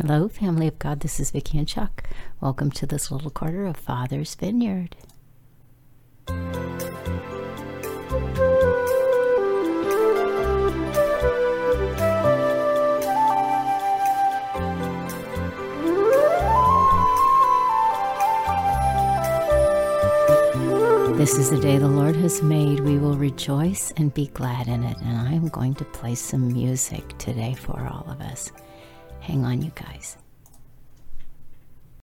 Hello, family of God. This is Vicki and Chuck. Welcome to this little quarter of Father's Vineyard. This is the day the Lord has made. We will rejoice and be glad in it. And I'm going to play some music today for all of us. Hang on, you guys.